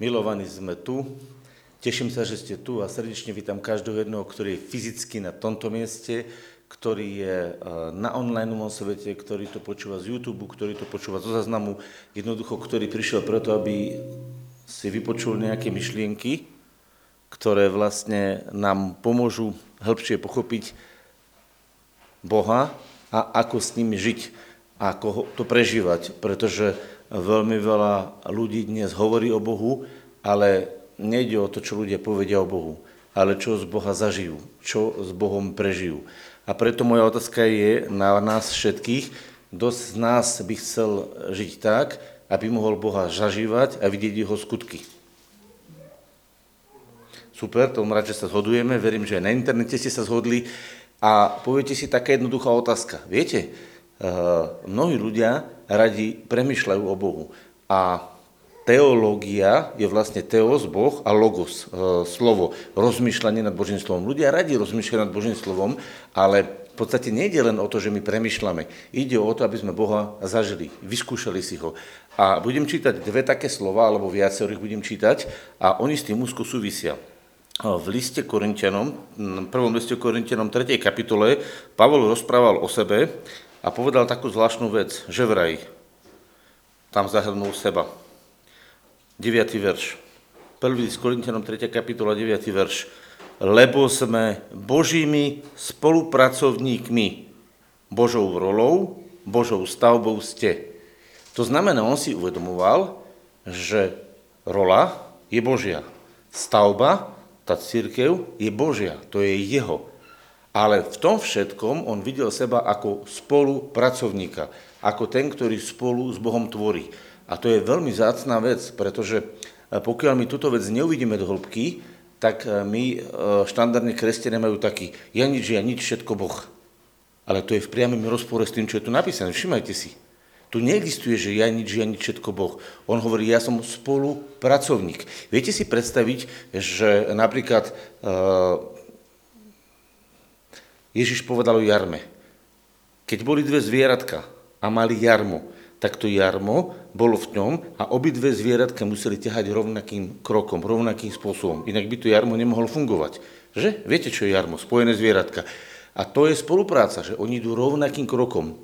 Milovaní sme tu. Teším sa, že ste tu a srdečne vítam každého jedného, ktorý je fyzicky na tomto mieste, ktorý je e, na online svete, ktorý to počúva z YouTube, ktorý to počúva zo zaznamu, jednoducho, ktorý prišiel preto, aby si vypočul nejaké myšlienky, ktoré vlastne nám pomôžu hĺbšie pochopiť Boha a ako s ním žiť, ako to prežívať, pretože veľmi veľa ľudí dnes hovorí o Bohu, ale nejde o to, čo ľudia povedia o Bohu, ale čo z Boha zažijú, čo s Bohom prežijú. A preto moja otázka je na nás všetkých, kto z nás by chcel žiť tak, aby mohol Boha zažívať a vidieť jeho skutky. Super, tomu rád, že sa zhodujeme, verím, že aj na internete ste sa zhodli. A poviete si taká jednoduchá otázka. Viete, mnohí ľudia radi premyšľajú o Bohu. A teológia je vlastne teos, Boh a logos, e, slovo, rozmýšľanie nad Božím slovom. Ľudia radi rozmýšľajú nad Božím slovom, ale v podstate nejde len o to, že my premyšľame. Ide o to, aby sme Boha zažili, vyskúšali si ho. A budem čítať dve také slova, alebo viacerých budem čítať, a oni s tým úzko súvisia. V liste Korintianom, v prvom liste Korintianom 3. kapitole, Pavol rozprával o sebe a povedal takú zvláštnu vec, že vraj tam zahrnul seba. 9. verš. Prvý s Korintianom 3. kapitola 9. verš. Lebo sme Božími spolupracovníkmi, Božou rolou, Božou stavbou ste. To znamená, on si uvedomoval, že rola je Božia. Stavba, tá církev, je Božia. To je jeho. Ale v tom všetkom on videl seba ako spolupracovníka, ako ten, ktorý spolu s Bohom tvorí. A to je veľmi zácná vec, pretože e, pokiaľ my túto vec neuvidíme do hĺbky, tak e, my e, štandardne kresťania majú taký ja nič, ja nič, všetko Boh. Ale to je v priamém rozpore s tým, čo je tu napísané. Všimajte si. Tu neexistuje, že ja nič, ja nič, všetko Boh. On hovorí, ja som spolupracovník. Viete si predstaviť, že napríklad Ježiš povedal o jarme. Keď boli dve zvieratka a mali jarmu, tak to jarmo bolo v ňom a obidve zvieratka museli ťahať rovnakým krokom, rovnakým spôsobom. Inak by to jarmo nemohlo fungovať. Že? Viete, čo je jarmo? Spojené zvieratka. A to je spolupráca, že oni idú rovnakým krokom.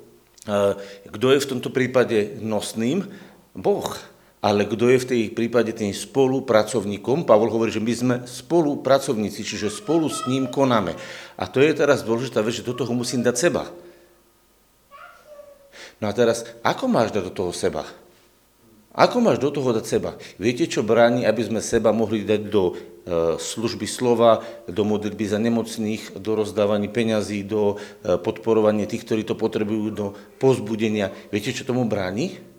Kto je v tomto prípade nosným? Boh. Ale kto je v tej prípade tým spolupracovníkom? Pavol hovorí, že my sme spolupracovníci, čiže spolu s ním konáme. A to je teraz dôležitá vec, že do toho musím dať seba. No a teraz, ako máš dať do toho seba? Ako máš do toho dať seba? Viete, čo bráni, aby sme seba mohli dať do e, služby slova, do modlitby za nemocných, do rozdávaní peňazí, do e, podporovania tých, ktorí to potrebujú, do pozbudenia. Viete, čo tomu bráni?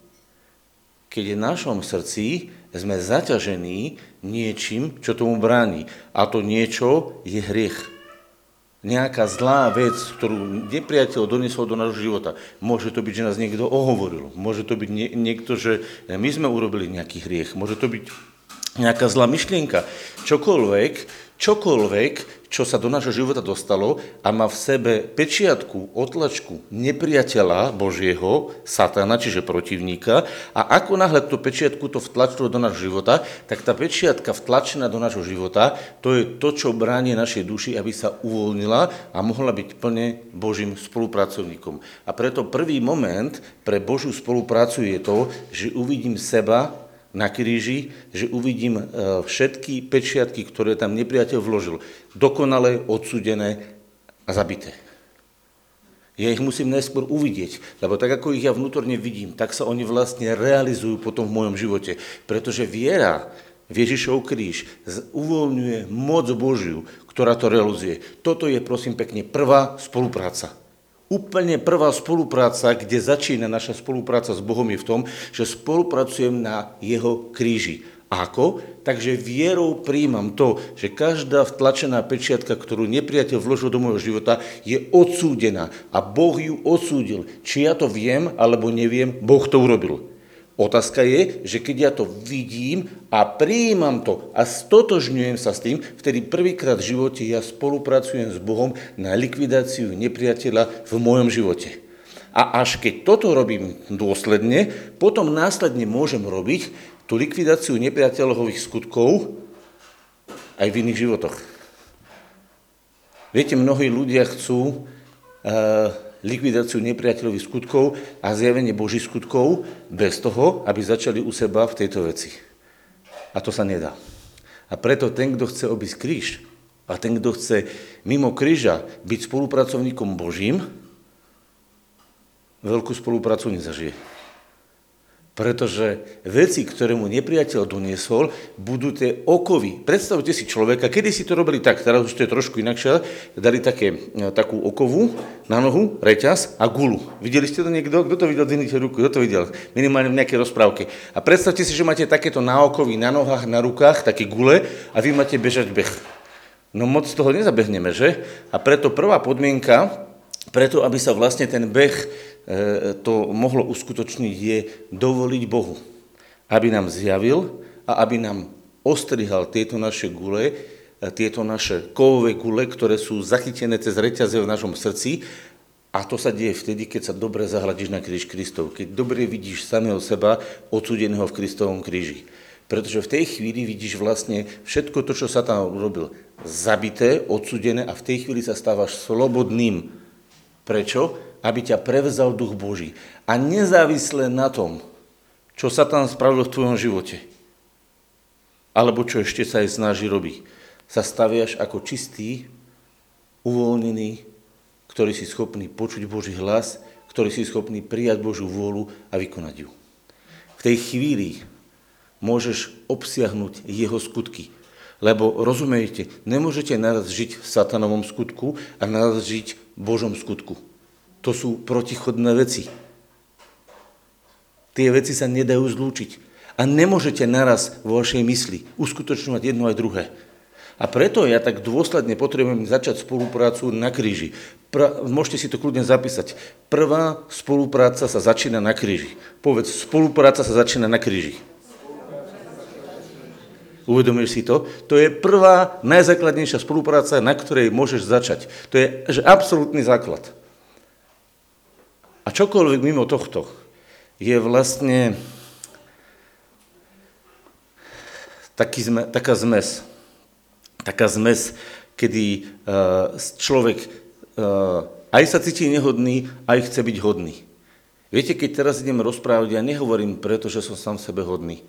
Keď v našom srdci sme zaťažení niečím, čo tomu bráni. A to niečo je hriech nejaká zlá vec, ktorú nepriateľ doniesol do nášho života. Môže to byť, že nás niekto ohovoril. Môže to byť nie, niekto, že my sme urobili nejaký hriech. Môže to byť nejaká zlá myšlienka. Čokoľvek, čokoľvek, čo sa do nášho života dostalo a má v sebe pečiatku, otlačku nepriateľa Božieho, satana, čiže protivníka, a ako náhle tú pečiatku to vtlačilo do nášho života, tak tá pečiatka vtlačená do nášho života, to je to, čo bráni našej duši, aby sa uvoľnila a mohla byť plne Božím spolupracovníkom. A preto prvý moment pre Božiu spoluprácu je to, že uvidím seba na kríži, že uvidím e, všetky pečiatky, ktoré tam nepriateľ vložil, dokonale odsudené a zabité. Ja ich musím najskôr uvidieť, lebo tak, ako ich ja vnútorne vidím, tak sa oni vlastne realizujú potom v mojom živote. Pretože viera Ježišov kríž uvoľňuje moc Božiu, ktorá to realizuje. Toto je, prosím pekne, prvá spolupráca. Úplne prvá spolupráca, kde začína naša spolupráca s Bohom je v tom, že spolupracujem na jeho kríži. Ako? Takže vierou príjmam to, že každá vtlačená pečiatka, ktorú nepriateľ vložil do môjho života, je odsúdená. A Boh ju odsúdil. Či ja to viem, alebo neviem, Boh to urobil. Otázka je, že keď ja to vidím a prijímam to a stotožňujem sa s tým, vtedy prvýkrát v živote ja spolupracujem s Bohom na likvidáciu nepriateľa v mojom živote. A až keď toto robím dôsledne, potom následne môžem robiť tú likvidáciu nepriateľových skutkov aj v iných životoch. Viete, mnohí ľudia chcú uh, likvidáciu nepriateľových skutkov a zjavenie Božích skutkov bez toho, aby začali u seba v tejto veci. A to sa nedá. A preto ten, kto chce obísť kríž a ten, kto chce mimo kríža byť spolupracovníkom Božím, veľkú spoluprácu nezažije. Pretože veci, ktoré mu nepriateľ doniesol, budú tie okovy. Predstavte si človeka, kedy si to robili tak, teraz už to je trošku inakšie, dali také, e, takú okovu na nohu, reťaz a gulu. Videli ste to niekto? Kto to videl? Dvihnite ruku. Kto to videl? Minimálne v nejakej rozprávke. A predstavte si, že máte takéto náokovy na nohách, na rukách, také gule a vy máte bežať beh. No moc toho nezabehneme, že? A preto prvá podmienka, preto aby sa vlastne ten beh to mohlo uskutočniť, je dovoliť Bohu, aby nám zjavil a aby nám ostrihal tieto naše gule, e, tieto naše kovové gule, ktoré sú zachytené cez reťaze v našom srdci. A to sa deje vtedy, keď sa dobre zahľadíš na kríž Kristov, keď dobre vidíš samého seba odsudeného v Kristovom kríži. Pretože v tej chvíli vidíš vlastne všetko to, čo sa tam urobil, zabité, odsudené a v tej chvíli sa stávaš slobodným. Prečo? Aby ťa prevzal duch Boží. A nezávisle na tom, čo sa tam spravilo v tvojom živote, alebo čo ešte sa aj snaží robiť, sa staviaš ako čistý, uvoľnený, ktorý si schopný počuť Boží hlas, ktorý si schopný prijať Božiu vôľu a vykonať ju. V tej chvíli môžeš obsiahnuť jeho skutky. Lebo rozumiete, nemôžete naraz žiť v satanovom skutku a naraz žiť v Božom skutku. To sú protichodné veci. Tie veci sa nedajú zlúčiť. A nemôžete naraz vo vašej mysli uskutočňovať jedno aj druhé. A preto ja tak dôsledne potrebujem začať spoluprácu na kríži. Pra, môžete si to kľudne zapísať. Prvá spolupráca sa začína na kríži. Povedz, spolupráca sa začína na kríži. Uvedomíš si to? To je prvá, najzákladnejšia spolupráca, na ktorej môžeš začať. To je že absolútny základ. A čokoľvek mimo tohto je vlastne taký taká zmes. Taká zmes, kedy uh, človek uh, aj sa cíti nehodný, aj chce byť hodný. Viete, keď teraz idem rozprávať, ja nehovorím preto, že som sám sebe hodný.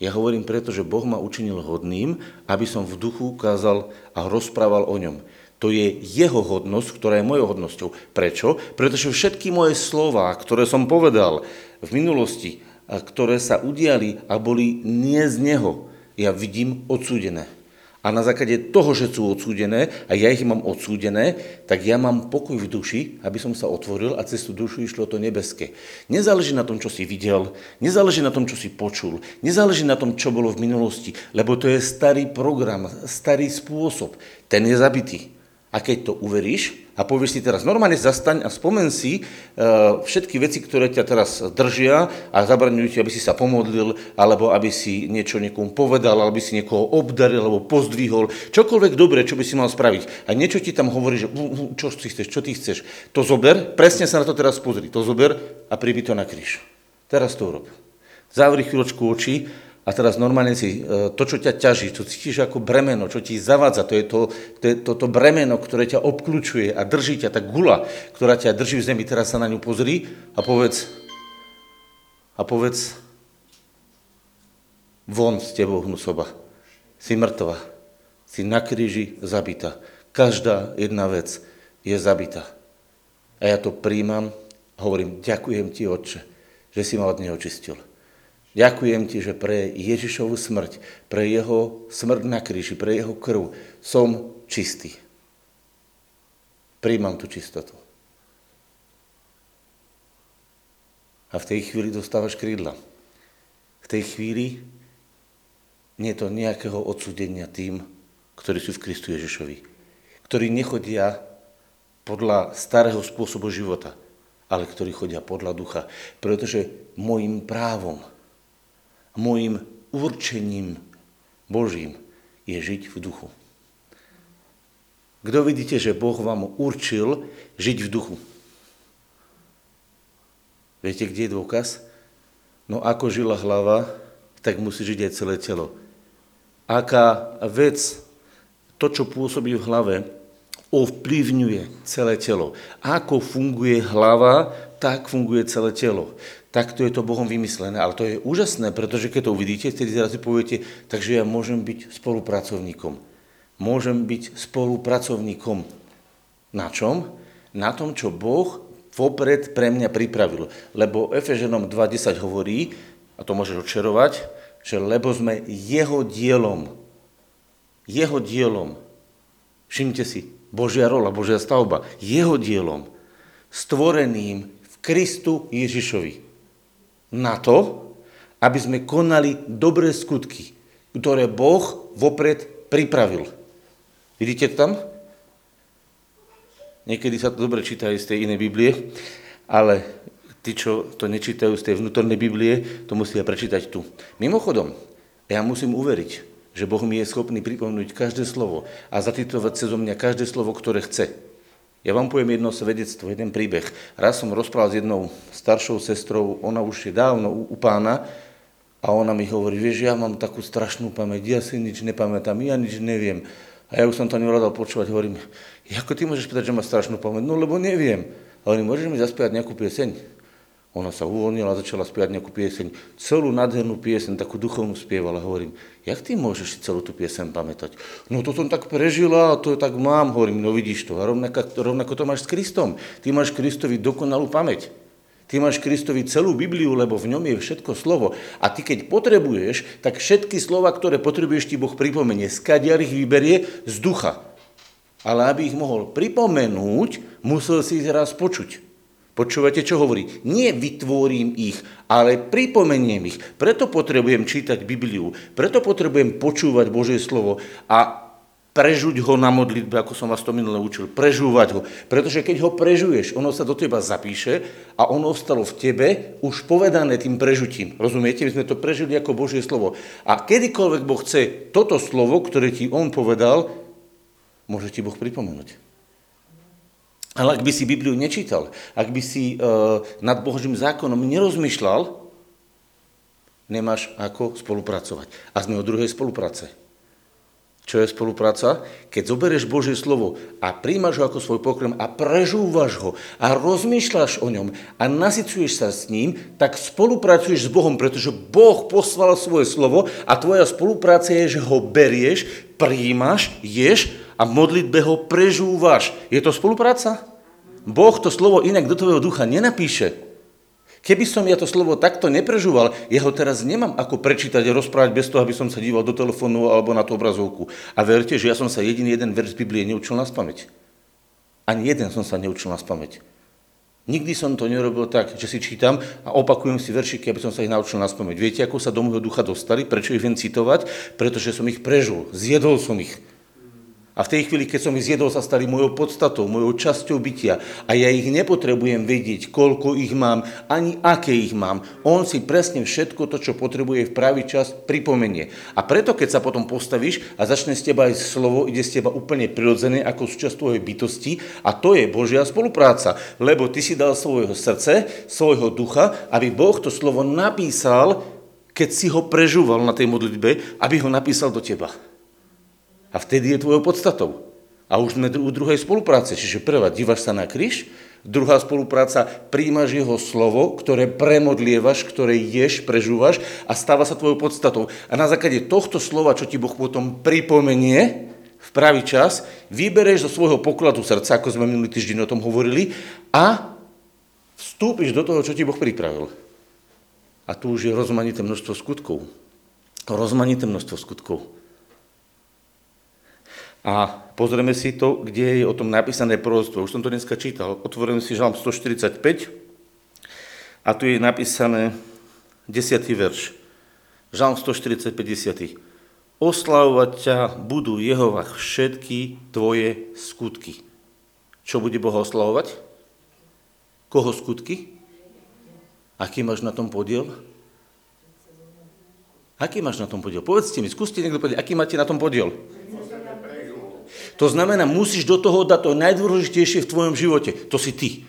Ja hovorím preto, že Boh ma učinil hodným, aby som v duchu ukázal a rozprával o ňom. To je jeho hodnosť, ktorá je mojou hodnosťou. Prečo? Pretože všetky moje slova, ktoré som povedal v minulosti, a ktoré sa udiali a boli nie z neho, ja vidím odsúdené. A na základe toho, že sú odsúdené a ja ich mám odsúdené, tak ja mám pokoj v duši, aby som sa otvoril a cez tú dušu išlo to nebeské. Nezáleží na tom, čo si videl, nezáleží na tom, čo si počul, nezáleží na tom, čo bolo v minulosti, lebo to je starý program, starý spôsob. Ten je zabitý. A keď to uveríš a povieš si teraz, normálne zastaň a spomen si uh, všetky veci, ktoré ťa teraz držia a zabraňujú ti, aby si sa pomodlil, alebo aby si niečo niekomu povedal, alebo aby si niekoho obdaril, alebo pozdvihol, čokoľvek dobré, čo by si mal spraviť. A niečo ti tam hovorí, že čo ty chceš, čo ty chceš. To zober, presne sa na to teraz pozri, to zober a pribi to na kríž. Teraz to urob. Zavri chvíľočku oči a teraz normálne si e, to, čo ťa ťaží, čo cítiš ako bremeno, čo ti zavádza, to je to, to, je to, to bremeno, ktoré ťa obklúčuje a drží ťa, tá gula, ktorá ťa drží v zemi, teraz sa na ňu pozri a povedz, a povedz, von s tebou hnusoba, si mŕtva, si na kríži zabita. Každá jedna vec je zabita. A ja to príjmam a hovorím, ďakujem ti, Otče, že si ma od neho čistil. Ďakujem ti, že pre Ježišovu smrť, pre jeho smrť na kríži, pre jeho krv som čistý. Príjmam tú čistotu. A v tej chvíli dostávaš krídla. V tej chvíli nie je to nejakého odsudenia tým, ktorí sú v Kristu Ježišovi. Ktorí nechodia podľa starého spôsobu života, ale ktorí chodia podľa ducha. Pretože môjim právom Mojím určením Božím je žiť v duchu. Kto vidíte, že Boh vám určil žiť v duchu? Viete, kde je dôkaz? No ako žila hlava, tak musí žiť aj celé telo. Aká vec, to, čo pôsobí v hlave, ovplyvňuje celé telo. Ako funguje hlava, tak funguje celé telo. Takto je to Bohom vymyslené, ale to je úžasné, pretože keď to uvidíte, vtedy zrazu poviete, takže ja môžem byť spolupracovníkom. Môžem byť spolupracovníkom. Na čom? Na tom, čo Boh vopred pre mňa pripravil. Lebo Efeženom 2.10 hovorí, a to môžeš odčerovať, že lebo sme jeho dielom. Jeho dielom. Všimte si, Božia rola, Božia stavba. Jeho dielom. Stvoreným Kristu Ježišovi. Na to, aby sme konali dobré skutky, ktoré Boh vopred pripravil. Vidíte to tam? Niekedy sa to dobre číta aj z tej inej Biblie, ale tí, čo to nečítajú z tej vnútornej Biblie, to musia prečítať tu. Mimochodom, ja musím uveriť, že Boh mi je schopný pripomnúť každé slovo a zatitovať cez mňa každé slovo, ktoré chce. Ja vám poviem jedno svedectvo, jeden príbeh. Raz som rozprával s jednou staršou sestrou, ona už je dávno u, u pána a ona mi hovorí, vieš, ja mám takú strašnú pamäť, ja si nič nepamätám, ja nič neviem. A ja už som to nevládal počúvať, hovorím, ako ty môžeš povedať, že má strašnú pamäť? No lebo neviem. A hovorím, môžeš mi zaspievať nejakú pieseň? Ona sa uvoľnila, začala spievať nejakú pieseň, celú nádhernú pieseň, takú duchovnú spievala. Hovorím, jak ty môžeš celú tú pieseň pamätať? No to som tak prežila, to tak mám. Hovorím, no vidíš to. A rovnako, rovnako to máš s Kristom. Ty máš Kristovi dokonalú pamäť. Ty máš Kristovi celú Bibliu, lebo v ňom je všetko slovo. A ty keď potrebuješ, tak všetky slova, ktoré potrebuješ, ti Boh pripomenie. Skadiar ich vyberie z ducha. Ale aby ich mohol pripomenúť, musel si ich raz počuť. Počúvate, čo hovorí? Nie vytvorím ich, ale pripomeniem ich. Preto potrebujem čítať Bibliu, preto potrebujem počúvať Božie slovo a prežuť ho na modlitbe, ako som vás to minule učil, prežúvať ho. Pretože keď ho prežuješ, ono sa do teba zapíše a ono ostalo v tebe už povedané tým prežutím. Rozumiete? My sme to prežili ako Božie slovo. A kedykoľvek Boh chce toto slovo, ktoré ti on povedal, môže ti Boh pripomenúť. Ale ak by si Bibliu nečítal, ak by si uh, nad Božím zákonom nerozmýšľal, nemáš ako spolupracovať. A sme o druhej spolupráce. Čo je spolupráca? Keď zoberieš Božie slovo a príjmaš ho ako svoj pokrm a prežúvaš ho a rozmýšľaš o ňom a nasycuješ sa s ním, tak spolupracuješ s Bohom, pretože Boh poslal svoje slovo a tvoja spolupráca je, že ho berieš, príjmaš, ješ a modlitbe ho prežúvaš. Je to spolupráca? Boh to slovo inak do tvojho ducha nenapíše. Keby som ja to slovo takto neprežúval, ja ho teraz nemám ako prečítať a rozprávať bez toho, aby som sa díval do telefónu alebo na tú obrazovku. A verte, že ja som sa jediný jeden verš Biblie neučil na spameť. Ani jeden som sa neučil na spameť. Nikdy som to nerobil tak, že si čítam a opakujem si veršiky, aby som sa ich naučil na spameť. Viete, ako sa do môjho ducha dostali? Prečo ich viem citovať? Pretože som ich prežul. Zjedol som ich. A v tej chvíli, keď som ich zjedol, sa stali mojou podstatou, mojou časťou bytia. A ja ich nepotrebujem vedieť, koľko ich mám, ani aké ich mám. On si presne všetko to, čo potrebuje v pravý čas, pripomenie. A preto, keď sa potom postavíš a začne z teba aj slovo, ide z teba úplne prirodzené ako súčasť tvojej bytosti a to je Božia spolupráca. Lebo ty si dal svojho srdce, svojho ducha, aby Boh to slovo napísal, keď si ho prežúval na tej modlitbe, aby ho napísal do teba. A vtedy je tvojou podstatou. A už sme u druhej spolupráce. Čiže prvá, dívaš sa na kríž, druhá spolupráca, príjmaš jeho slovo, ktoré premodlievaš, ktoré ješ, prežúvaš a stáva sa tvojou podstatou. A na základe tohto slova, čo ti Boh potom pripomenie v pravý čas, vybereš zo svojho pokladu srdca, ako sme minulý týždeň o tom hovorili, a vstúpiš do toho, čo ti Boh pripravil. A tu už je rozmanité množstvo skutkov. Rozmanité množstvo skutkov. A pozrieme si to, kde je o tom napísané proroctvo. Už som to dneska čítal. Otvorím si žalm 145 a tu je napísané 10. verš. Žalm 145, 10. Oslavovať ťa budú Jehova všetky tvoje skutky. Čo bude Boha oslavovať? Koho skutky? Aký máš na tom podiel? Aký máš na tom podiel? Povedzte mi, skúste niekto povedať, aký máte na tom podiel? To znamená, musíš do toho dať to najdôležitejšie v tvojom živote. To si ty.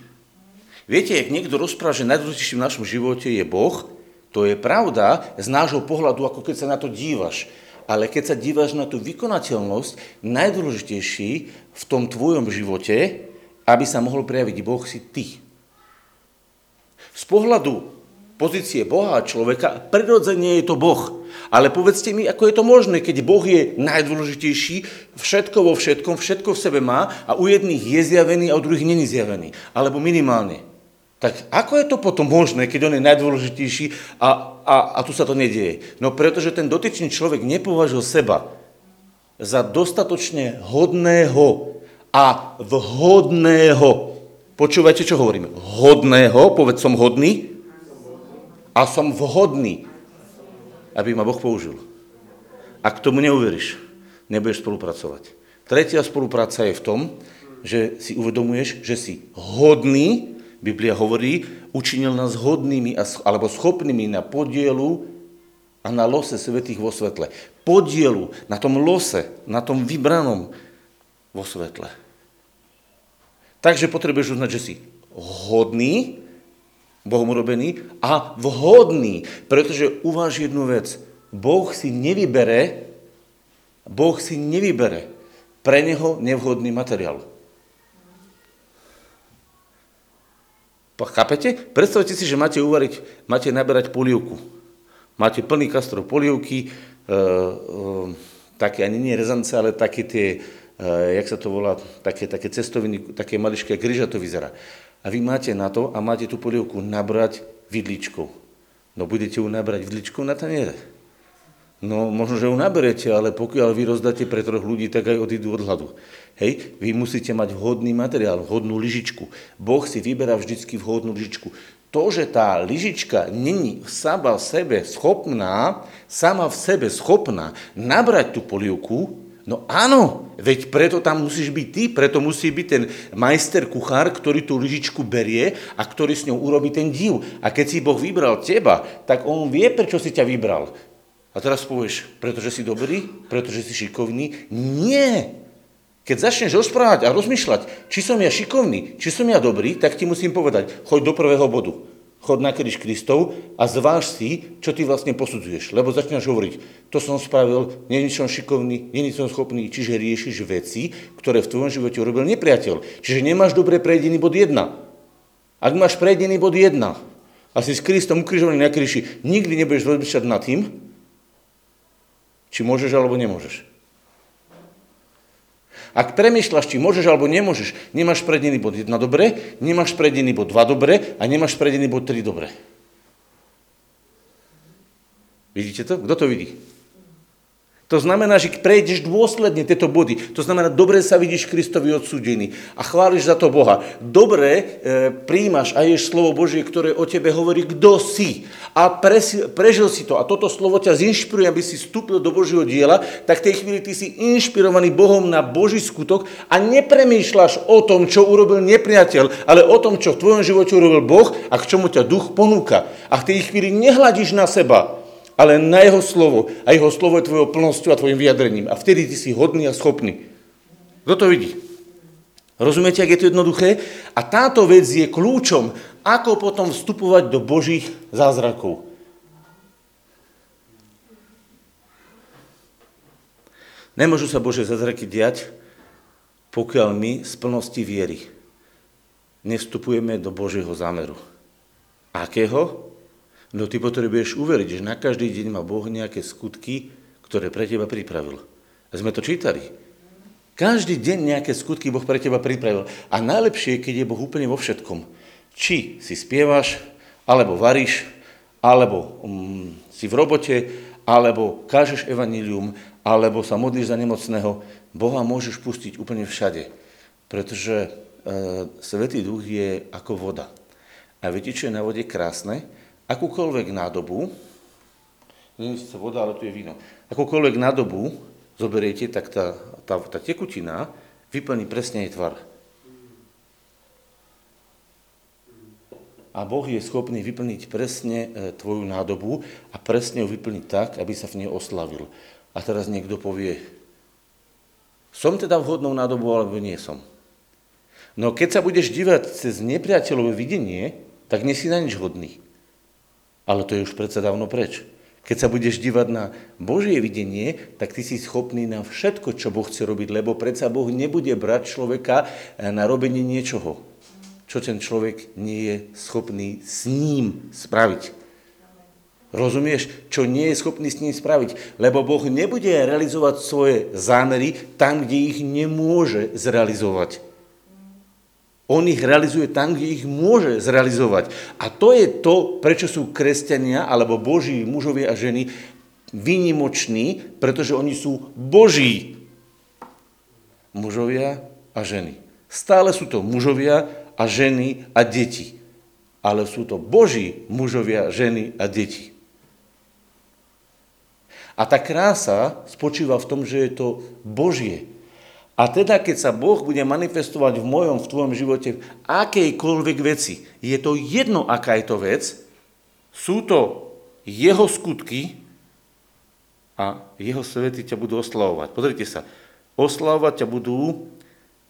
Viete, ak niekto rozpráva, že najdôležitejším v našom živote je Boh, To je pravda z nášho pohľadu, ako keď sa na to dívaš. Ale keď sa dívaš na tú vykonateľnosť, najdôležitejší v tom tvojom živote, aby sa mohol prejaviť Boh, si ty. Z pohľadu pozície Boha a človeka, prirodzene je to Boh. Ale povedzte mi, ako je to možné, keď Boh je najdôležitejší, všetko vo všetkom, všetko v sebe má a u jedných je zjavený a u druhých není zjavený. Alebo minimálne. Tak ako je to potom možné, keď on je najdôležitejší a, a, a tu sa to nedieje? No pretože ten dotyčný človek nepovažil seba za dostatočne hodného a vhodného. Počúvajte, čo hovorím. Hodného, povedz som hodný, a som vhodný, aby ma Boh použil. Ak tomu neuveríš, nebudeš spolupracovať. Tretia spolupráca je v tom, že si uvedomuješ, že si hodný, Biblia hovorí, učinil nás hodnými alebo schopnými na podielu a na lose svetých vo svetle. Podielu na tom lose, na tom vybranom vo svetle. Takže potrebuješ uznať, že si hodný, Bohom urobený a vhodný, pretože uváž jednu vec. Boh si nevybere, Boh si nevybere pre neho nevhodný materiál. Chápete? Predstavte si, že máte uvariť, máte naberať polievku. Máte plný kastrov polievky, e, e, také ani nie rezance, ale také tie, e, jak sa to volá, také, také cestoviny, také maličké, jak to vyzerá a vy máte na to a máte tú polievku nabrať vidličkou. No budete ju nabrať vidličkou na taniere. No možno, že ju naberete, ale pokiaľ vy rozdáte pre troch ľudí, tak aj odídu od hladu. Hej, vy musíte mať vhodný materiál, vhodnú lyžičku. Boh si vyberá vždycky vhodnú lyžičku. To, že tá lyžička není sama v sebe schopná, sama v sebe schopná nabrať tú polievku, No áno, veď preto tam musíš byť ty, preto musí byť ten majster kuchár, ktorý tú lyžičku berie a ktorý s ňou urobí ten div. A keď si Boh vybral teba, tak on vie, prečo si ťa vybral. A teraz povieš, pretože si dobrý, pretože si šikovný? Nie. Keď začneš rozprávať a rozmýšľať, či som ja šikovný, či som ja dobrý, tak ti musím povedať, choď do prvého bodu chod na kríž Kristov a zváž si, čo ty vlastne posudzuješ. Lebo začínaš hovoriť, to som spravil, není som šikovný, není som schopný, čiže riešiš veci, ktoré v tvojom živote urobil nepriateľ. Čiže nemáš dobre prejdený bod 1. Ak máš prejdený bod 1 a si s Kristom ukrižovaný na kríži, nikdy nebudeš rozmýšľať nad tým, či môžeš alebo nemôžeš. Ak premyšľaš, či môžeš alebo nemôžeš, nemáš predený bod 1 dobre, nemáš predený bod 2 dobre a nemáš predený bod 3 dobre. Vidíte to? Kto to vidí? To znamená, že prejdeš dôsledne tieto body. To znamená, dobre sa vidíš Kristovi odsúdený a chváliš za to Boha. Dobre e, príjmaš a ješ slovo Božie, ktoré o tebe hovorí, kto si. A presi, prežil si to. A toto slovo ťa zinšpiruje, aby si vstúpil do Božieho diela, tak v tej chvíli ty si inšpirovaný Bohom na Boží skutok a nepremýšľaš o tom, čo urobil nepriateľ, ale o tom, čo v tvojom živote urobil Boh a k čomu ťa duch ponúka. A v tej chvíli nehľadíš na seba, ale na jeho slovo. A jeho slovo je tvojou plnosťou a tvojim vyjadrením. A vtedy ty si hodný a schopný. Kto to vidí? Rozumiete, ak je to jednoduché? A táto vec je kľúčom, ako potom vstupovať do Božích zázrakov. Nemôžu sa Bože zázraky diať, pokiaľ my z plnosti viery nevstupujeme do Božieho zámeru. Akého? No ty potrebuješ uveriť, že na každý deň má Boh nejaké skutky, ktoré pre teba pripravil. A sme to čítali. Každý deň nejaké skutky Boh pre teba pripravil. A najlepšie je, keď je Boh úplne vo všetkom. Či si spievaš, alebo varíš, alebo um, si v robote, alebo kážeš evanílium, alebo sa modlíš za nemocného. Boha môžeš pustiť úplne všade. Pretože e, Svetý duch je ako voda. A viete, čo je na vode krásne? Akúkoľvek nádobu, nie je voda, ale tu je víno, akúkoľvek nádobu zoberiete, tak tá, tá, tá tekutina vyplní presne jej tvar. A Boh je schopný vyplniť presne e, tvoju nádobu a presne ju vyplniť tak, aby sa v nej oslavil. A teraz niekto povie, som teda vhodnou nádobu, alebo nie som. No keď sa budeš dívať cez nepriateľové videnie, tak nie si na nič hodný. Ale to je už predsa dávno preč. Keď sa budeš dívať na Božie videnie, tak ty si schopný na všetko, čo Boh chce robiť, lebo predsa Boh nebude brať človeka na robenie niečoho, čo ten človek nie je schopný s ním spraviť. Rozumieš, čo nie je schopný s ním spraviť? Lebo Boh nebude realizovať svoje zámery tam, kde ich nemôže zrealizovať. On ich realizuje tam, kde ich môže zrealizovať. A to je to, prečo sú kresťania alebo boží mužovia a ženy výnimoční, pretože oni sú boží mužovia a ženy. Stále sú to mužovia a ženy a deti. Ale sú to boží mužovia, ženy a deti. A tá krása spočíva v tom, že je to Božie. A teda, keď sa Boh bude manifestovať v mojom, v tvojom živote v akejkoľvek veci, je to jedno, aká je to vec, sú to jeho skutky a jeho svety ťa budú oslavovať. Pozrite sa, oslavovať ťa budú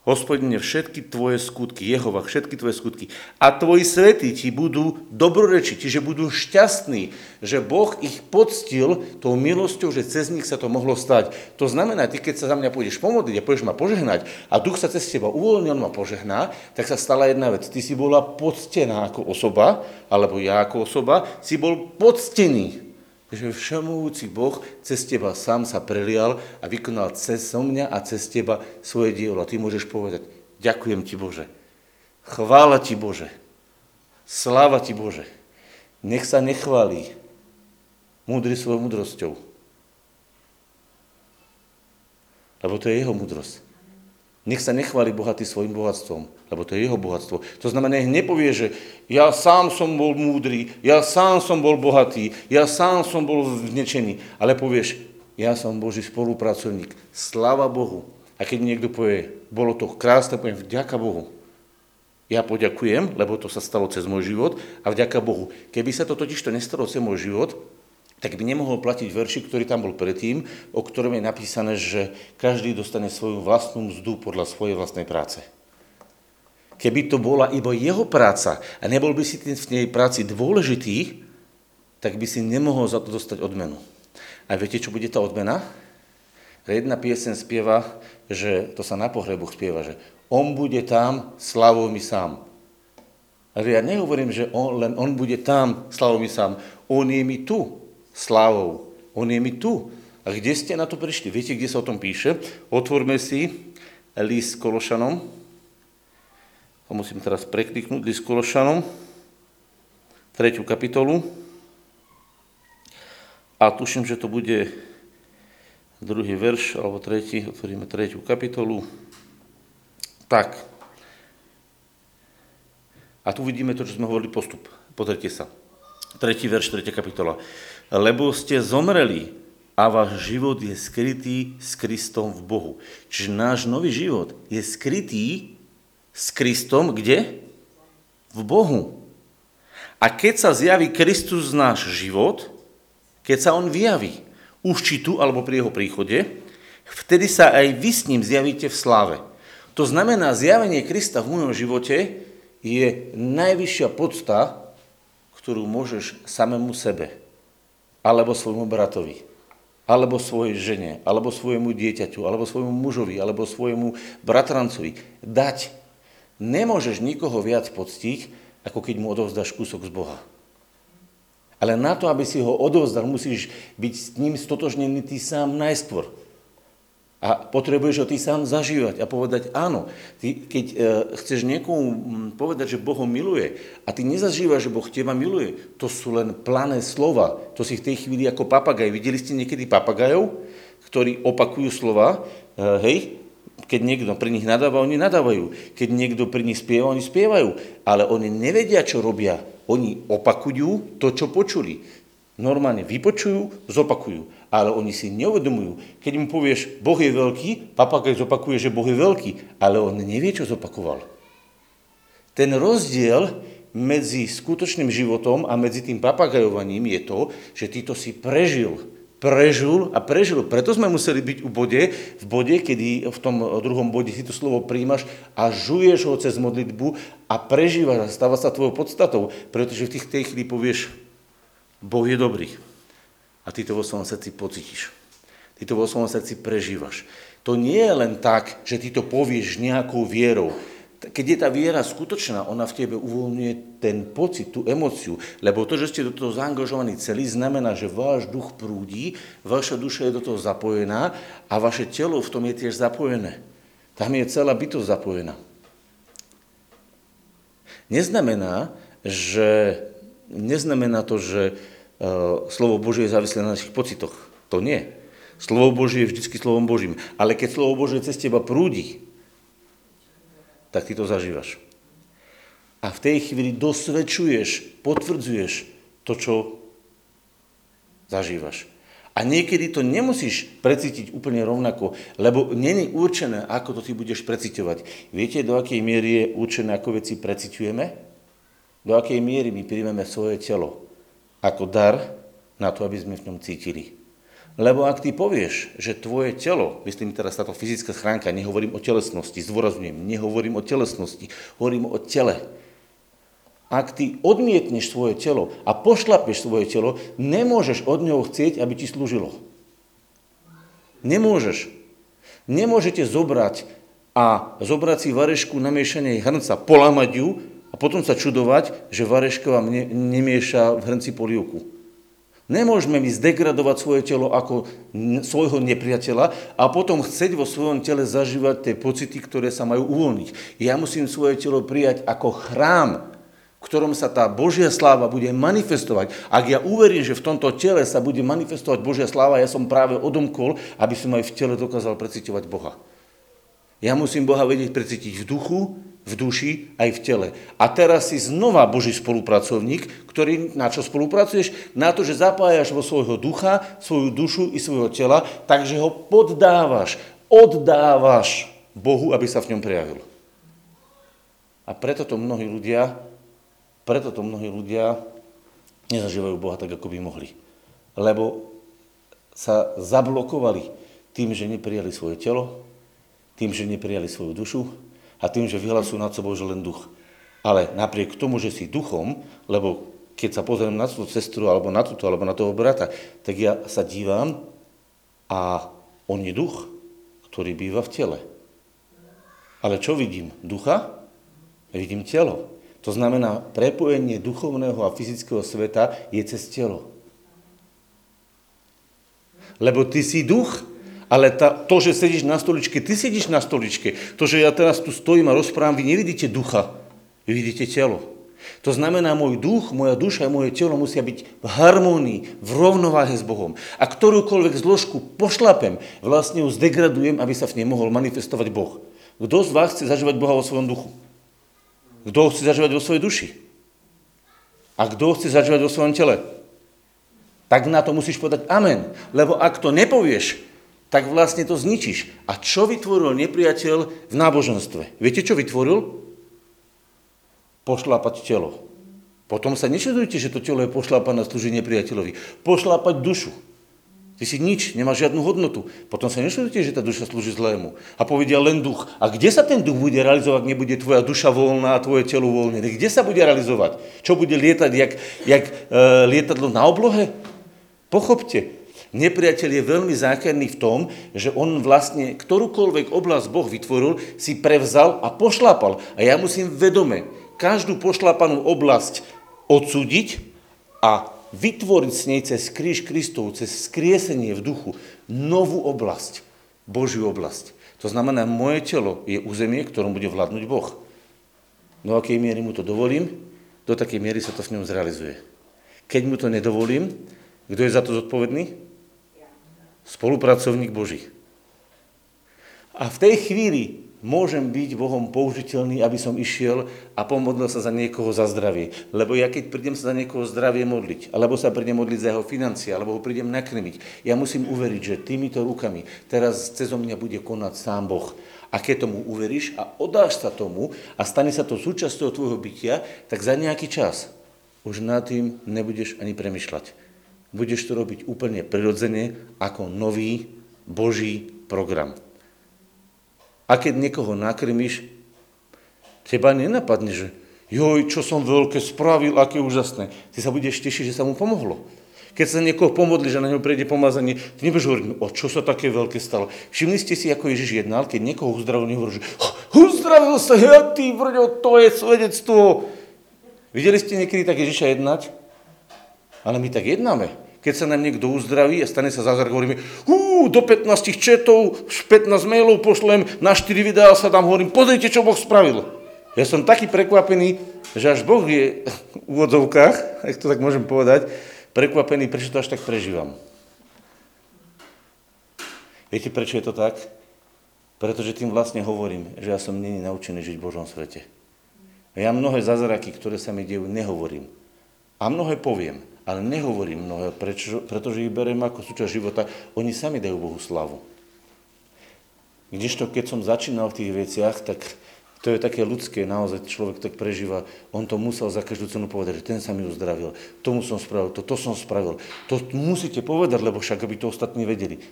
Hospodine, všetky tvoje skutky, Jehova, všetky tvoje skutky. A tvoji svety ti budú dobrorečiť, čiže budú šťastní, že Boh ich poctil tou milosťou, že cez nich sa to mohlo stať. To znamená, ty keď sa za mňa pôjdeš pomodliť a pôjdeš ma požehnať a duch sa cez teba uvoľní, on ma požehná, tak sa stala jedna vec. Ty si bola poctená ako osoba, alebo ja ako osoba, si bol poctený že všemovúci Boh cez teba sám sa prelial a vykonal cez mňa a cez teba svoje dielo. A ty môžeš povedať, ďakujem ti Bože, chvála ti Bože, sláva ti Bože. Nech sa nechválí múdry svojou múdrosťou. Lebo to je jeho múdrosť. Nech sa nechváli bohatý svojim bohatstvom, lebo to je jeho bohatstvo. To znamená, nech nepovie, že ja sám som bol múdry, ja sám som bol bohatý, ja sám som bol vnečený, ale povieš, ja som Boží spolupracovník, sláva Bohu. A keď niekto povie, bolo to krásne, poviem, vďaka Bohu. Ja poďakujem, lebo to sa stalo cez môj život a vďaka Bohu. Keby sa to totiž to nestalo cez môj život, tak by nemohol platiť verši, ktorý tam bol predtým, o ktorom je napísané, že každý dostane svoju vlastnú mzdu podľa svojej vlastnej práce. Keby to bola iba jeho práca a nebol by si v tej práci dôležitý, tak by si nemohol za to dostať odmenu. A viete, čo bude tá odmena? Jedna piesen spieva, že to sa na pohrebu spieva, že on bude tam, slavou mi sám. Ale ja nehovorím, že on, len on bude tam, slavou mi sám. On je mi tu, slávou. On je mi tu. A kde ste na to prišli? Viete, kde sa o tom píše? Otvorme si list Kološanom. A musím teraz prekliknúť list Kološanom. Tretiu kapitolu. A tuším, že to bude druhý verš, alebo tretí. Otvoríme tretiu kapitolu. Tak. A tu vidíme to, čo sme hovorili postup. Pozrite sa. Tretí verš, tretia kapitola lebo ste zomreli a váš život je skrytý s Kristom v Bohu. Čiže náš nový život je skrytý s Kristom kde? V Bohu. A keď sa zjaví Kristus náš život, keď sa on vyjaví, už či tu alebo pri jeho príchode, vtedy sa aj vy s ním zjavíte v sláve. To znamená, zjavenie Krista v môjom živote je najvyššia podsta, ktorú môžeš samému sebe alebo svojmu bratovi, alebo svojej žene, alebo svojmu dieťaťu, alebo svojmu mužovi, alebo svojmu bratrancovi dať. Nemôžeš nikoho viac poctiť, ako keď mu odovzdáš kúsok z Boha. Ale na to, aby si ho odovzdal, musíš byť s ním stotožnený ty sám najskôr. A potrebuješ ho ty sám zažívať a povedať áno. Ty, keď e, chceš niekomu povedať, že Boh ho miluje a ty nezažívaš, že Boh teba miluje, to sú len plané slova. To si v tej chvíli ako papagaj. Videli ste niekedy papagajov, ktorí opakujú slova, e, hej, keď niekto pri nich nadáva, oni nadávajú. Keď niekto pri nich spieva, oni spievajú. Ale oni nevedia, čo robia. Oni opakujú to, čo počuli. Normálne vypočujú, zopakujú ale oni si neuvedomujú. Keď mu povieš, Boh je veľký, papagaj zopakuje, že Boh je veľký, ale on nevie, čo zopakoval. Ten rozdiel medzi skutočným životom a medzi tým papagajovaním je to, že ty to si prežil. Prežil a prežil. Preto sme museli byť u bode, v bode, kedy v tom druhom bode si to slovo príjmaš a žuješ ho cez modlitbu a prežívaš a stáva sa tvojou podstatou. Pretože v tých tej chvíli povieš, Boh je dobrý. A ty to vo svojom srdci pocítiš. Ty to vo svojom srdci prežívaš. To nie je len tak, že ty to povieš nejakou vierou. Keď je tá viera skutočná, ona v tebe uvoľňuje ten pocit, tú emociu. Lebo to, že ste do toho zaangažovaní celý, znamená, že váš duch prúdi, vaša duša je do toho zapojená a vaše telo v tom je tiež zapojené. Tam je celá bytosť zapojená. Neznamená, že, neznamená to, že slovo Božie je závislé na našich pocitoch. To nie. Slovo Božie je vždy slovom Božím. Ale keď slovo Božie cez teba prúdi, tak ty to zažívaš. A v tej chvíli dosvedčuješ, potvrdzuješ to, čo zažívaš. A niekedy to nemusíš precítiť úplne rovnako, lebo není určené, ako to ty budeš preciťovať. Viete, do akej miery je určené, ako veci preciťujeme? Do akej miery my príjmeme svoje telo ako dar na to, aby sme v ňom cítili. Lebo ak ty povieš, že tvoje telo, myslím teraz táto fyzická schránka, nehovorím o telesnosti, zdôrazňujem, nehovorím o telesnosti, hovorím o tele. Ak ty odmietneš svoje telo a pošlapeš svoje telo, nemôžeš od neho chcieť, aby ti slúžilo. Nemôžeš. Nemôžete zobrať a zobrať si varešku namiešanej hrnca, polamať ju potom sa čudovať, že vareška vám ne, nemieša v hrnci polievku. Nemôžeme my zdegradovať svoje telo ako svojho nepriateľa a potom chceť vo svojom tele zažívať tie pocity, ktoré sa majú uvoľniť. Ja musím svoje telo prijať ako chrám, v ktorom sa tá Božia sláva bude manifestovať. Ak ja uverím, že v tomto tele sa bude manifestovať Božia sláva, ja som práve odomkol, aby som aj v tele dokázal preciťovať Boha. Ja musím Boha vedieť precítiť v duchu, v duši aj v tele. A teraz si znova Boží spolupracovník, ktorý na čo spolupracuješ? Na to, že zapájaš vo svojho ducha, svoju dušu i svojho tela, takže ho poddávaš, oddávaš Bohu, aby sa v ňom prejavil. A preto to mnohí ľudia, preto to mnohí ľudia nezažívajú Boha tak, ako by mohli. Lebo sa zablokovali tým, že neprijali svoje telo, tým, že neprijali svoju dušu, a tým, že vyhlasujú nad sebou, že len duch. Ale napriek tomu, že si duchom, lebo keď sa pozriem na tú sestru, alebo na túto, alebo na toho brata, tak ja sa dívam a on je duch, ktorý býva v tele. Ale čo vidím? Ducha? Vidím telo. To znamená, prepojenie duchovného a fyzického sveta je cez telo. Lebo ty si duch, ale ta, to, že sedíš na stoličke, ty sedíš na stoličke. To, že ja teraz tu stojím a rozprávam, vy nevidíte ducha, vy vidíte telo. To znamená, môj duch, moja duša a moje telo musia byť v harmónii, v rovnováhe s Bohom. A ktorúkoľvek zložku pošlapem, vlastne ju zdegradujem, aby sa v nej mohol manifestovať Boh. Kto z vás chce zažívať Boha vo svojom duchu? Kto chce zažívať vo svojej duši? A kto chce zažívať vo svojom tele? Tak na to musíš povedať amen. Lebo ak to nepovieš, tak vlastne to zničíš. A čo vytvoril nepriateľ v náboženstve? Viete, čo vytvoril? Pošlápať telo. Potom sa nečudujte, že to telo je pošlápané a slúži nepriateľovi. Pošlápať dušu. Ty si nič, nemáš žiadnu hodnotu. Potom sa nečudujte, že tá duša slúži zlému. A povedia len duch. A kde sa ten duch bude realizovať, nebude tvoja duša voľná a tvoje telo voľné? Kde sa bude realizovať? Čo bude lietať, jak, jak e, lietadlo na oblohe? Pochopte, Nepriateľ je veľmi zákerný v tom, že on vlastne ktorúkoľvek oblasť Boh vytvoril, si prevzal a pošlapal. A ja musím vedome každú pošlapanú oblasť odsúdiť a vytvoriť s nej cez kríž Kristov, cez skriesenie v duchu novú oblasť, Božiu oblasť. To znamená, moje telo je územie, ktorom bude vládnuť Boh. Do akej miery mu to dovolím, do takej miery sa to v ňom zrealizuje. Keď mu to nedovolím, kto je za to zodpovedný? Spolupracovník Boží. A v tej chvíli môžem byť Bohom použiteľný, aby som išiel a pomodlil sa za niekoho za zdravie. Lebo ja keď prídem sa za niekoho zdravie modliť, alebo sa prídem modliť za jeho financie, alebo ho prídem nakrmiť, ja musím uveriť, že týmito rukami teraz cez mňa bude konať sám Boh. A keď tomu uveríš a odáš sa tomu a stane sa to súčasťou tvojho bytia, tak za nejaký čas už nad tým nebudeš ani premyšľať budeš to robiť úplne prirodzene ako nový Boží program. A keď niekoho nakrmiš, teba nenapadne, že Joj, čo som veľké spravil, aké úžasné. Ty sa budeš tešiť, že sa mu pomohlo. Keď sa niekoho pomodli, že na ňom prejde pomazanie, ty nebudeš hovoriť, o čo sa také veľké stalo. Všimli ste si, ako Ježiš jednal, keď niekoho uzdravil, nehovorí, že uzdravil sa, ja ty vrďo, to je svedectvo. Videli ste niekedy tak Ježiša jednať? Ale my tak jednáme. Keď sa nám niekto uzdraví a stane sa zázrak, hovoríme, hú, do 15 četov, 15 mailov pošlem, na 4 videá sa tam hovorím, pozrite, čo Boh spravil. Ja som taký prekvapený, že až Boh je v úvodzovkách, ak to tak môžem povedať, prekvapený, prečo to až tak prežívam. Viete, prečo je to tak? Pretože tým vlastne hovorím, že ja som není naučený žiť v Božom svete. Ja mnohé zázraky, ktoré sa mi dejú, nehovorím. A mnohé poviem, ale nehovorím mnohé, prečo, pretože ich beriem ako súčasť života. Oni sami dajú Bohu slavu. Kdežto keď som začínal v tých veciach, tak to je také ľudské, naozaj človek tak prežíva. On to musel za každú cenu povedať, že ten sa mi uzdravil, tomu som spravil, to, to som spravil. To musíte povedať, lebo však aby to ostatní vedeli.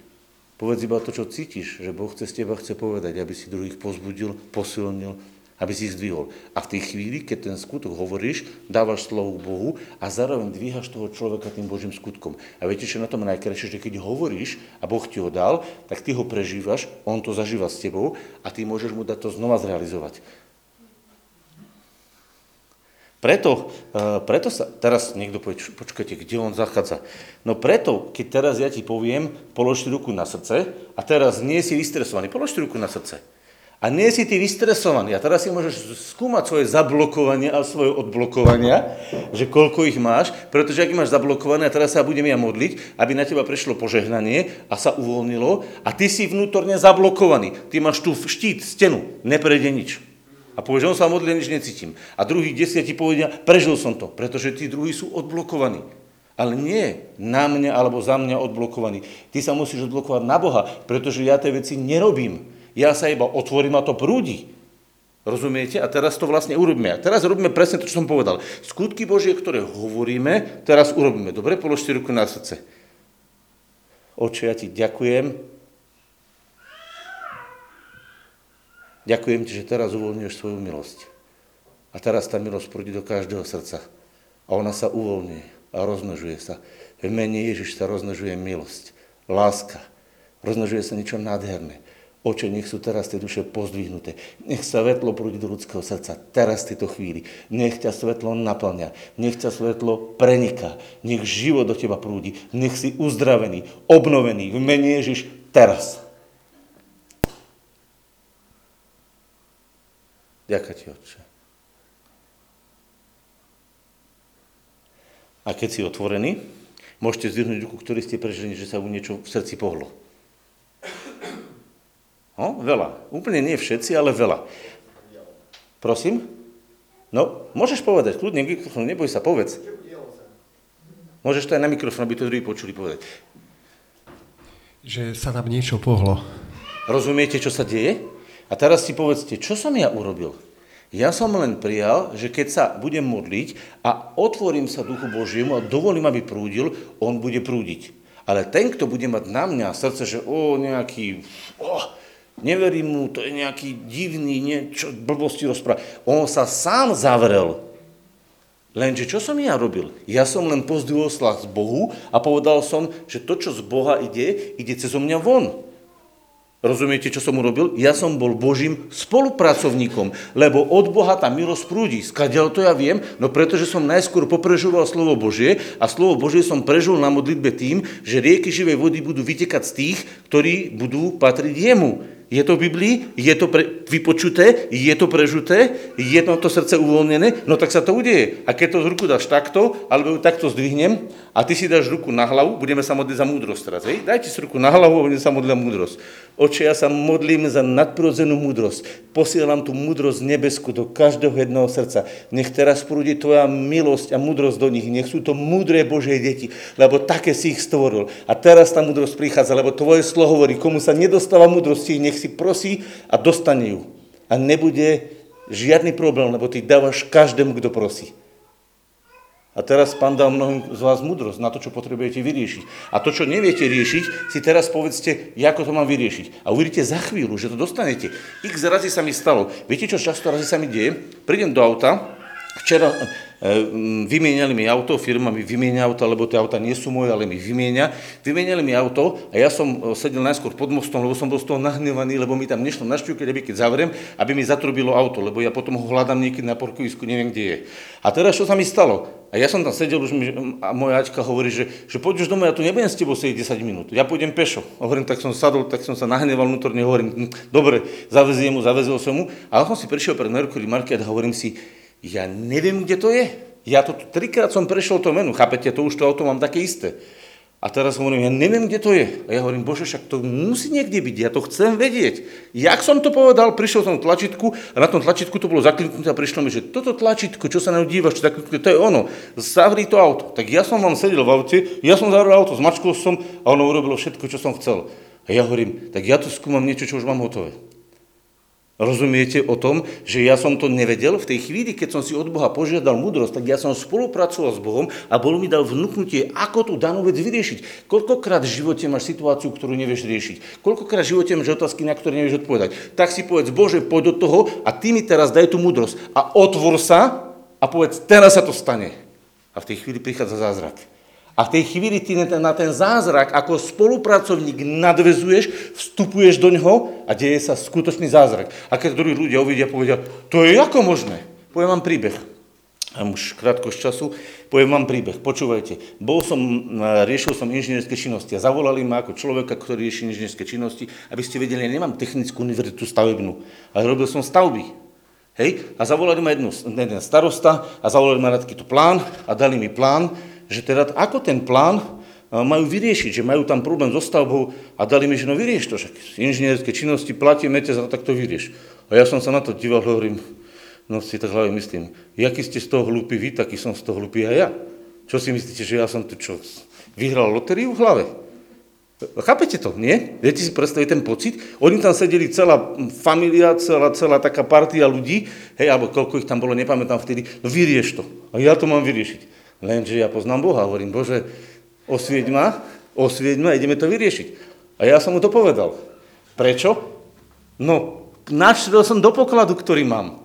Povedz iba to, čo cítiš, že Boh chce z teba chce povedať, aby si druhých pozbudil, posilnil, aby si zdvihol. A v tej chvíli, keď ten skutok hovoríš, dávaš slovo Bohu a zároveň dvíhaš toho človeka tým Božím skutkom. A viete, čo na tom najkrajšie, že keď hovoríš a Boh ti ho dal, tak ty ho prežívaš, on to zažíva s tebou a ty môžeš mu dať to znova zrealizovať. Preto, eh, preto sa, teraz niekto povie, počkajte, kde on zachádza? No preto, keď teraz ja ti poviem, polož ruku na srdce a teraz nie si vystresovaný, polož ruku na srdce. A nie si ty vystresovaný. A teraz si môžeš skúmať svoje zablokovanie a svoje odblokovania, že koľko ich máš, pretože ak máš zablokované, a teraz sa budem ja modliť, aby na teba prešlo požehnanie a sa uvoľnilo, a ty si vnútorne zablokovaný. Ty máš tu štít, stenu, neprejde nič. A povieš, on sa modlí, nič necítim. A druhých desiatí povedia, prežil som to, pretože tí druhí sú odblokovaní. Ale nie na mňa alebo za mňa odblokovaní. Ty sa musíš odblokovať na Boha, pretože ja tie veci nerobím. Ja sa iba otvorím a to prúdi. Rozumiete? A teraz to vlastne urobíme. A teraz robíme presne to, čo som povedal. Skutky Božie, ktoré hovoríme, teraz urobíme. Dobre, položte ruku na srdce. Oče, ja ti ďakujem. Ďakujem ti, že teraz uvoľňuješ svoju milosť. A teraz tá milosť prúdi do každého srdca. A ona sa uvoľňuje a rozmnožuje sa. V mene Ježiš sa rozmnožuje milosť, láska. Rozmnožuje sa niečo nádherné. Oče, nech sú teraz tie duše pozdvihnuté. Nech sa svetlo prúdi do ľudského srdca teraz v tejto chvíli. Nech ťa svetlo naplňa. Nech ťa svetlo preniká. Nech život do teba prúdi. Nech si uzdravený, obnovený v mene Ježiš teraz. Ďakujem ti, Otče. A keď si otvorený, môžete zdvihnúť ruku, ktorý ste prežili, že sa mu niečo v srdci pohlo. No, veľa. Úplne nie všetci, ale veľa. Prosím? No, môžeš povedať, kľudne, neboj sa, povedz. Môžeš to aj na mikrofón, aby to druhý počuli povedať. Že sa nám niečo pohlo. Rozumiete, čo sa deje? A teraz si povedzte, čo som ja urobil? Ja som len prijal, že keď sa budem modliť a otvorím sa Duchu Božiemu a dovolím, aby prúdil, on bude prúdiť. Ale ten, kto bude mať na mňa srdce, že o, nejaký, oh, neverím mu, to je nejaký divný, niečo, blbosti rozpráva. On sa sám zavrel. Lenže čo som ja robil? Ja som len pozdvihol z Bohu a povedal som, že to, čo z Boha ide, ide cez mňa von. Rozumiete, čo som urobil? Ja som bol Božím spolupracovníkom, lebo od Boha tá milosť prúdi. Skadiaľ to ja viem? No pretože som najskôr poprežoval slovo Božie a slovo Božie som prežil na modlitbe tým, že rieky živej vody budú vytekať z tých, ktorí budú patriť jemu. Je to v Biblii? Je to pre, vypočuté? Je to prežuté? Je to, srdce uvoľnené? No tak sa to udeje. A keď to z ruku dáš takto, alebo takto zdvihnem a ty si dáš ruku na hlavu, budeme sa modliť za múdrosť teraz. Hej? Dajte si ruku na hlavu a budeme sa modliť za múdrosť. Oče, ja sa modlím za nadprirodzenú múdrosť. Posielam tú múdrosť nebesku do každého jedného srdca. Nech teraz prúdi tvoja milosť a múdrosť do nich. Nech sú to múdre Božie deti, lebo také si ich stvoril. A teraz tá múdrosť prichádza, lebo tvoje slovo hovorí, komu sa nedostáva múdrosti, nech si prosí a dostane ju. A nebude žiadny problém, lebo ty dávaš každému, kto prosí. A teraz pán dal mnohým z vás múdrosť na to, čo potrebujete vyriešiť. A to, čo neviete riešiť, si teraz povedzte, ako to mám vyriešiť. A uvidíte za chvíľu, že to dostanete. X razy sa mi stalo. Viete, čo často razy sa mi deje? Prídem do auta Včera e, vymieniali mi auto, firma mi vymienia auto, lebo tie auta nie sú moje, ale mi vymienia. Vymieniali mi auto a ja som e, sedel najskôr pod mostom, lebo som bol z toho nahnevaný, lebo mi tam nešlo na šťuke, aby keď zavriem, aby mi zatrubilo auto, lebo ja potom ho hľadám niekedy na parkovisku, neviem, kde je. A teraz čo sa mi stalo? A ja som tam sedel, už mi, a moja Aťka hovorí, že, že poď už domov, ja tu nebudem s tebou sedieť 10 minút, ja pôjdem pešo. Hovorím, tak som sadol, tak som sa nahneval vnútorne, hovorím, hm, dobre, zaveziem mu, zavezol som mu. A som si prišiel pred Mercury Market a hovorím si, ja neviem, kde to je. Ja to trikrát som prešiel to menu, chápete, to už to auto mám také isté. A teraz hovorím, ja neviem, kde to je. A ja hovorím, bože, však to musí niekde byť, ja to chcem vedieť. Jak som to povedal, prišiel som tlačítku a na tom tlačítku to bolo zakliknuté a prišlo mi, že toto tlačítko, čo sa nám dívaš, čo zakliknuté, to je ono. Zavri to auto. Tak ja som vám sedel v aute, ja som zavrel auto, zmačkol som a ono urobilo všetko, čo som chcel. A ja hovorím, tak ja tu skúmam niečo, čo už mám hotové. Rozumiete o tom, že ja som to nevedel v tej chvíli, keď som si od Boha požiadal múdrosť, tak ja som spolupracoval s Bohom a bol mi dal vnúknutie, ako tú danú vec vyriešiť. Koľkokrát v živote máš situáciu, ktorú nevieš riešiť? Koľkokrát v živote máš otázky, na ktoré nevieš odpovedať? Tak si povedz, Bože, poď do toho a ty mi teraz daj tú múdrosť a otvor sa a povedz, teraz sa to stane. A v tej chvíli prichádza zázrak. A v tej chvíli ty na ten zázrak ako spolupracovník nadvezuješ, vstupuješ do ňoho a deje sa skutočný zázrak. A keď druhí ľudia uvidia, povedia, to je ako možné? Poviem vám príbeh. A už krátko z času, poviem vám príbeh. Počúvajte, bol som, riešil som inžinierské činnosti a zavolali ma ako človeka, ktorý rieši inžinierské činnosti, aby ste vedeli, ja nemám technickú univerzitu stavebnú, ale robil som stavby. Hej? A zavolali ma jednu, jeden starosta a zavolali ma na takýto plán a dali mi plán, že teda ako ten plán e, majú vyriešiť, že majú tam problém so stavbou a dali mi, že no vyrieš to, však inžinierské činnosti platíme ťa za tak to vyrieš. A ja som sa na to díval, hovorím, no si tak hlavne myslím, jaký ste z toho hlúpi vy, taký som z toho hlúpi aj ja. Čo si myslíte, že ja som tu čo, vyhral lotériu v hlave? Chápete to, nie? Viete si predstaviť ten pocit? Oni tam sedeli celá familia, celá, celá taká partia ľudí, hej, alebo koľko ich tam bolo, nepamätám vtedy, no vyrieš to. A ja to mám vyriešiť. Lenže ja poznám Boha, hovorím, Bože, osvieť ma, osvieť ma, ideme to vyriešiť. A ja som mu to povedal. Prečo? No, načrel som do pokladu, ktorý mám.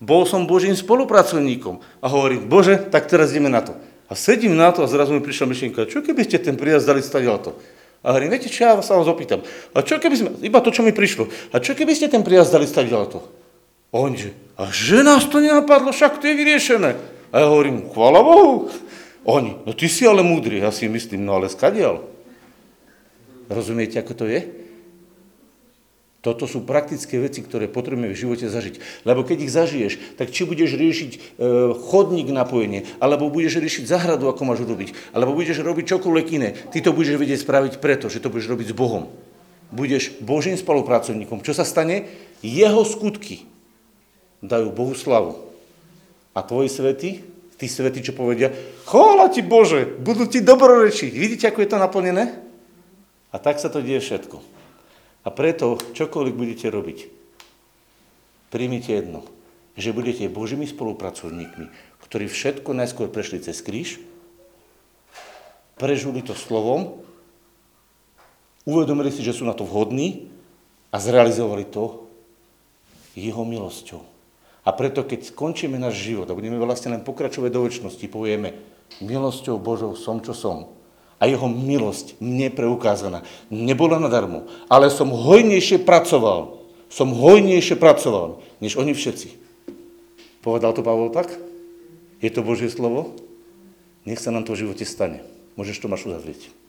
Bol som Božím spolupracovníkom. A hovorím, Bože, tak teraz ideme na to. A sedím na to a zrazu mi prišla myšlienka, čo keby ste ten príjazd dali stať to? A hovorím, viete čo, ja sa vás opýtam. A čo keby sme, iba to, čo mi prišlo, a čo keby ste ten príjazd dali stať to? A on že, a že nás to nenapadlo, však to je vyriešené. A ja hovorím, chvála Bohu. Oni, no ty si ale múdry. Ja si myslím, no ale skadial. Rozumiete, ako to je? Toto sú praktické veci, ktoré potrebujeme v živote zažiť. Lebo keď ich zažiješ, tak či budeš riešiť e, chodník napojenie, alebo budeš riešiť zahradu, ako máš robiť, alebo budeš robiť čokoľvek iné, ty to budeš vedieť spraviť preto, že to budeš robiť s Bohom. Budeš Božím spolupracovníkom. Čo sa stane? Jeho skutky dajú Bohu slavu. A tvoji svety, tí svety, čo povedia, chvála ti Bože, budú ti dobrorečiť. Vidíte, ako je to naplnené? A tak sa to deje všetko. A preto, čokoľvek budete robiť, príjmite jedno, že budete Božími spolupracovníkmi, ktorí všetko najskôr prešli cez kríž, prežuli to slovom, uvedomili si, že sú na to vhodní a zrealizovali to jeho milosťou. A preto, keď skončíme náš život a budeme vlastne len pokračovať do väčšnosti, povieme, milosťou Božou som, čo som. A jeho milosť mne preukázaná. Nebola nadarmo, ale som hojnejšie pracoval. Som hojnejšie pracoval, než oni všetci. Povedal to Pavol tak? Je to Božie slovo? Nech sa nám to v živote stane. Môžeš to máš uzavrieť.